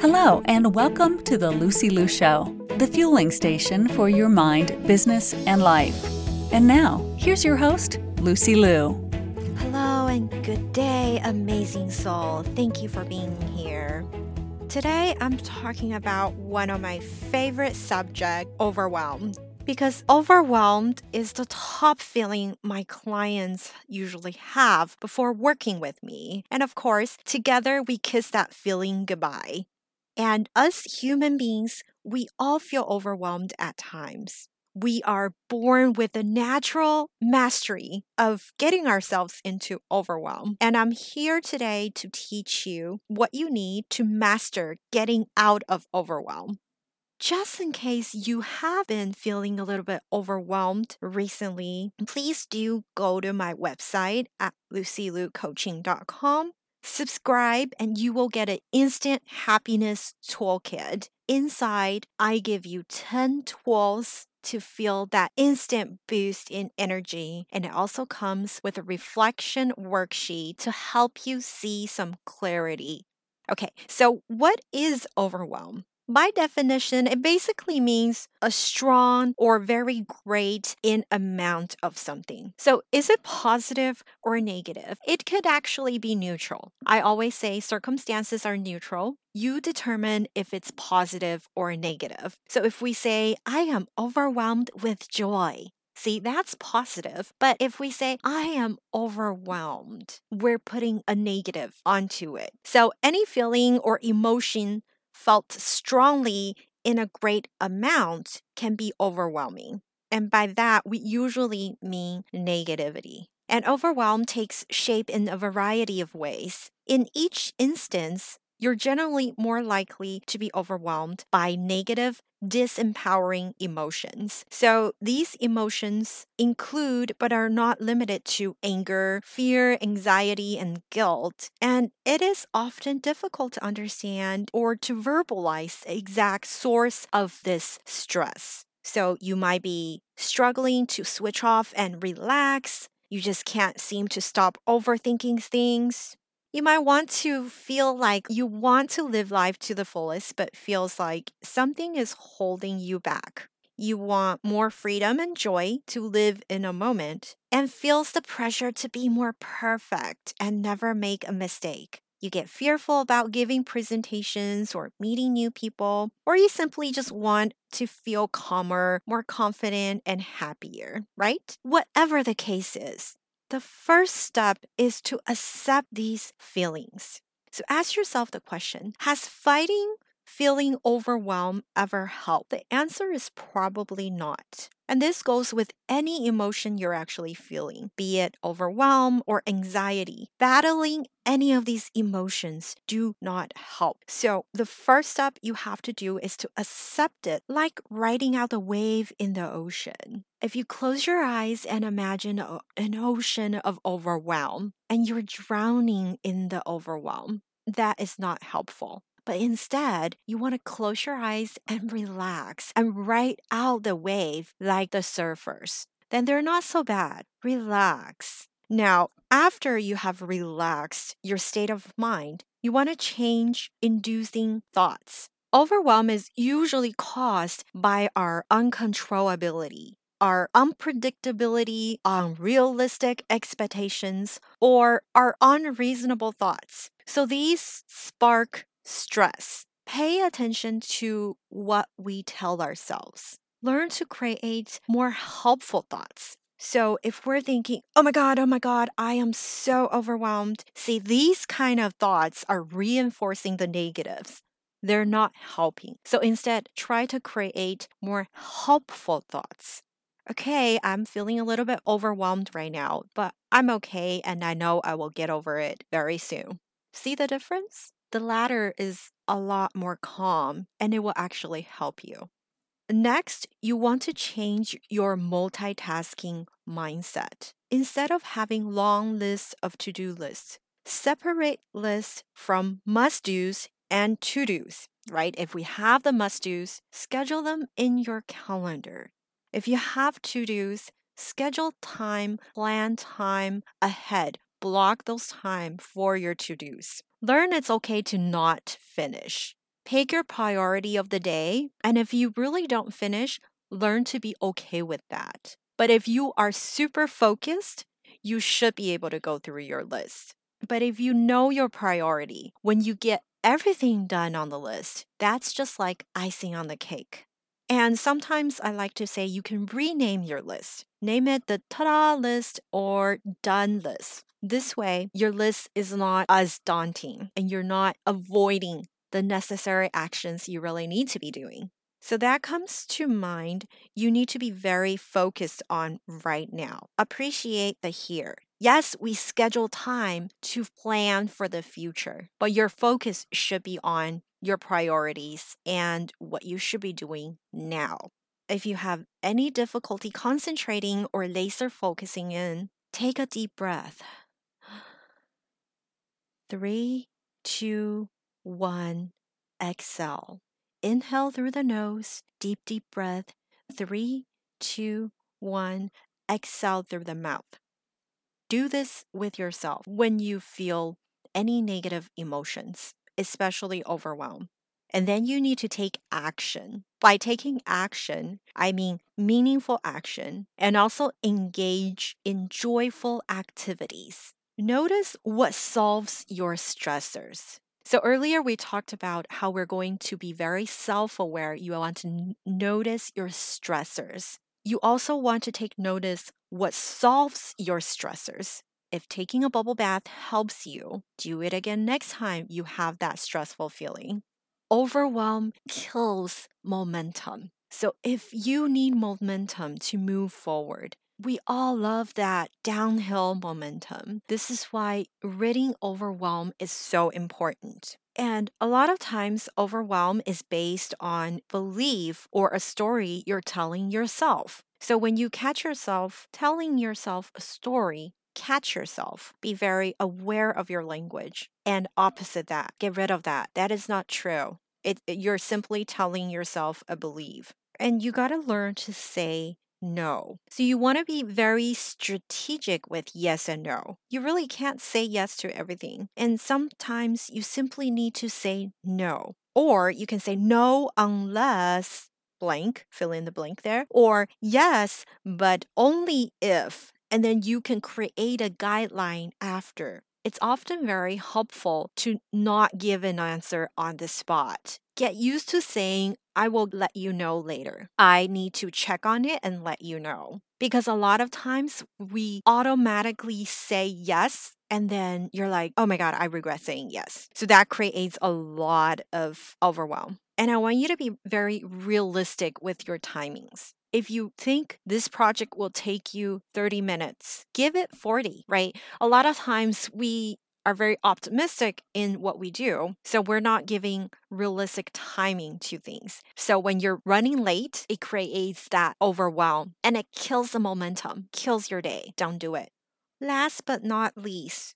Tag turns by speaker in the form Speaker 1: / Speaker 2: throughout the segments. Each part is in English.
Speaker 1: Hello, and welcome to the Lucy Liu Show, the fueling station for your mind, business, and life. And now, here's your host, Lucy Liu.
Speaker 2: Hello, and good day, amazing soul. Thank you for being here. Today, I'm talking about one of my favorite subjects overwhelmed because overwhelmed is the top feeling my clients usually have before working with me. And of course, together we kiss that feeling goodbye. And us human beings, we all feel overwhelmed at times. We are born with the natural mastery of getting ourselves into overwhelm. And I'm here today to teach you what you need to master getting out of overwhelm. Just in case you have been feeling a little bit overwhelmed recently, please do go to my website at lucyliucoaching.com Subscribe and you will get an instant happiness toolkit. Inside, I give you 10 tools to feel that instant boost in energy. And it also comes with a reflection worksheet to help you see some clarity. Okay, so what is overwhelm? By definition, it basically means a strong or very great in amount of something. So, is it positive or negative? It could actually be neutral. I always say circumstances are neutral. You determine if it's positive or negative. So, if we say, I am overwhelmed with joy, See, that's positive. But if we say, I am overwhelmed, we're putting a negative onto it. So any feeling or emotion felt strongly in a great amount can be overwhelming. And by that, we usually mean negativity. And overwhelm takes shape in a variety of ways. In each instance, you're generally more likely to be overwhelmed by negative, disempowering emotions. So these emotions include, but are not limited to, anger, fear, anxiety, and guilt. And it is often difficult to understand or to verbalize the exact source of this stress. So you might be struggling to switch off and relax. You just can't seem to stop overthinking things. You might want to feel like you want to live life to the fullest, but feels like something is holding you back. You want more freedom and joy to live in a moment and feels the pressure to be more perfect and never make a mistake. You get fearful about giving presentations or meeting new people, or you simply just want to feel calmer, more confident, and happier, right? Whatever the case is, the first step is to accept these feelings. So ask yourself the question Has fighting feeling overwhelmed ever help? The answer is probably not. And this goes with any emotion you're actually feeling, be it overwhelm or anxiety. Battling any of these emotions do not help. So the first step you have to do is to accept it like riding out a wave in the ocean. If you close your eyes and imagine an ocean of overwhelm and you're drowning in the overwhelm, that is not helpful. But instead, you want to close your eyes and relax and ride out the wave like the surfers. Then they're not so bad. Relax. Now, after you have relaxed your state of mind, you want to change inducing thoughts. Overwhelm is usually caused by our uncontrollability, our unpredictability, unrealistic expectations, or our unreasonable thoughts. So these spark stress. Pay attention to what we tell ourselves. Learn to create more helpful thoughts. So if we're thinking, oh my God, oh my God, I am so overwhelmed, see, these kind of thoughts are reinforcing the negatives. They're not helping. So instead, try to create more helpful thoughts. Okay, I'm feeling a little bit overwhelmed right now, but I'm okay and I know I will get over it very soon. See the difference? The latter is a lot more calm and it will actually help you. Next, you want to change your multitasking mindset. Instead of having long lists of to do lists, separate lists from must do's and to do's, right? If we have the must do's, schedule them in your calendar. If you have to do's, schedule time, plan time ahead, block those time for your to do's. Learn it's okay to not finish. Pick your priority of the day, and if you really don't finish, learn to be okay with that. But if you are super focused, you should be able to go through your list. But if you know your priority, when you get everything done on the list, that's just like icing on the cake. And sometimes I like to say you can rename your list. Name it the ta da list or done list. This way, your list is not as daunting and you're not avoiding the necessary actions you really need to be doing. So that comes to mind. You need to be very focused on right now. Appreciate the here. Yes, we schedule time to plan for the future, but your focus should be on your priorities and what you should be doing now. If you have any difficulty concentrating or laser focusing in, take a deep breath. Three, two, one, exhale. Inhale through the nose, deep, deep breath. Three, two, one, exhale through the mouth. Do this with yourself when you feel any negative emotions, especially overwhelm. And then you need to take action. By taking action, I mean meaningful action and also engage in joyful activities. Notice what solves your stressors. So, earlier we talked about how we're going to be very self aware. You want to n- notice your stressors. You also want to take notice what solves your stressors. If taking a bubble bath helps you, do it again next time you have that stressful feeling. Overwhelm kills momentum. So, if you need momentum to move forward, we all love that downhill momentum. This is why ridding overwhelm is so important. And a lot of times, overwhelm is based on belief or a story you're telling yourself. So when you catch yourself telling yourself a story, catch yourself. Be very aware of your language. And opposite that, get rid of that. That is not true. It, you're simply telling yourself a belief. And you got to learn to say no. So you want to be very strategic with yes and no. You really can't say yes to everything. And sometimes you simply need to say no. Or you can say no unless blank, fill in the blank there, or yes, but only if. And then you can create a guideline after. It's often very helpful to not give an answer on the spot. Get used to saying, I will let you know later. I need to check on it and let you know. Because a lot of times we automatically say yes and then you're like, oh my God, I regret saying yes. So that creates a lot of overwhelm. And I want you to be very realistic with your timings. If you think this project will take you 30 minutes, give it 40, right? A lot of times we are very optimistic in what we do. So we're not giving realistic timing to things. So when you're running late, it creates that overwhelm and it kills the momentum, kills your day. Don't do it. Last but not least,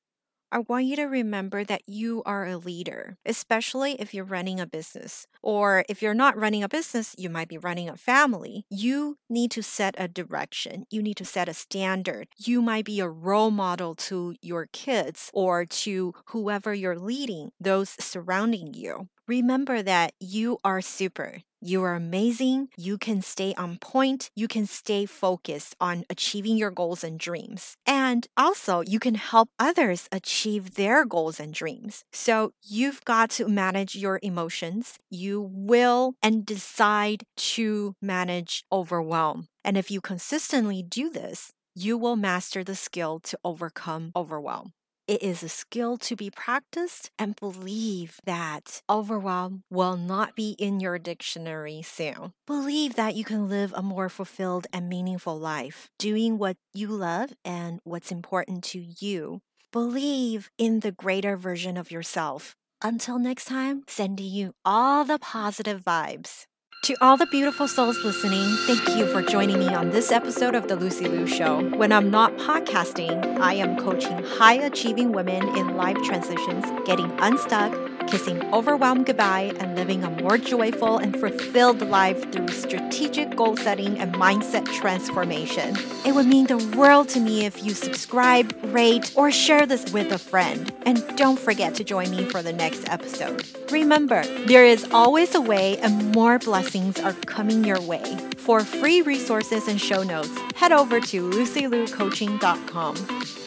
Speaker 2: I want you to remember that you are a leader, especially if you're running a business. Or if you're not running a business, you might be running a family. You need to set a direction, you need to set a standard. You might be a role model to your kids or to whoever you're leading, those surrounding you. Remember that you are super. You are amazing. You can stay on point. You can stay focused on achieving your goals and dreams. And also, you can help others achieve their goals and dreams. So, you've got to manage your emotions. You will and decide to manage overwhelm. And if you consistently do this, you will master the skill to overcome overwhelm. It is a skill to be practiced and believe that overwhelm will not be in your dictionary soon. Believe that you can live a more fulfilled and meaningful life, doing what you love and what's important to you. Believe in the greater version of yourself. Until next time, sending you all the positive vibes. To all the beautiful souls listening, thank you for joining me on this episode of The Lucy Liu Show. When I'm not podcasting, I am coaching high achieving women in life transitions, getting unstuck, kissing overwhelmed goodbye and living a more joyful and fulfilled life through strategic goal setting and mindset transformation. It would mean the world to me if you subscribe, rate, or share this with a friend. And don't forget to join me for the next episode. Remember, there is always a way, and more blessings are coming your way. For free resources and show notes, head over to lucyliucoaching.com.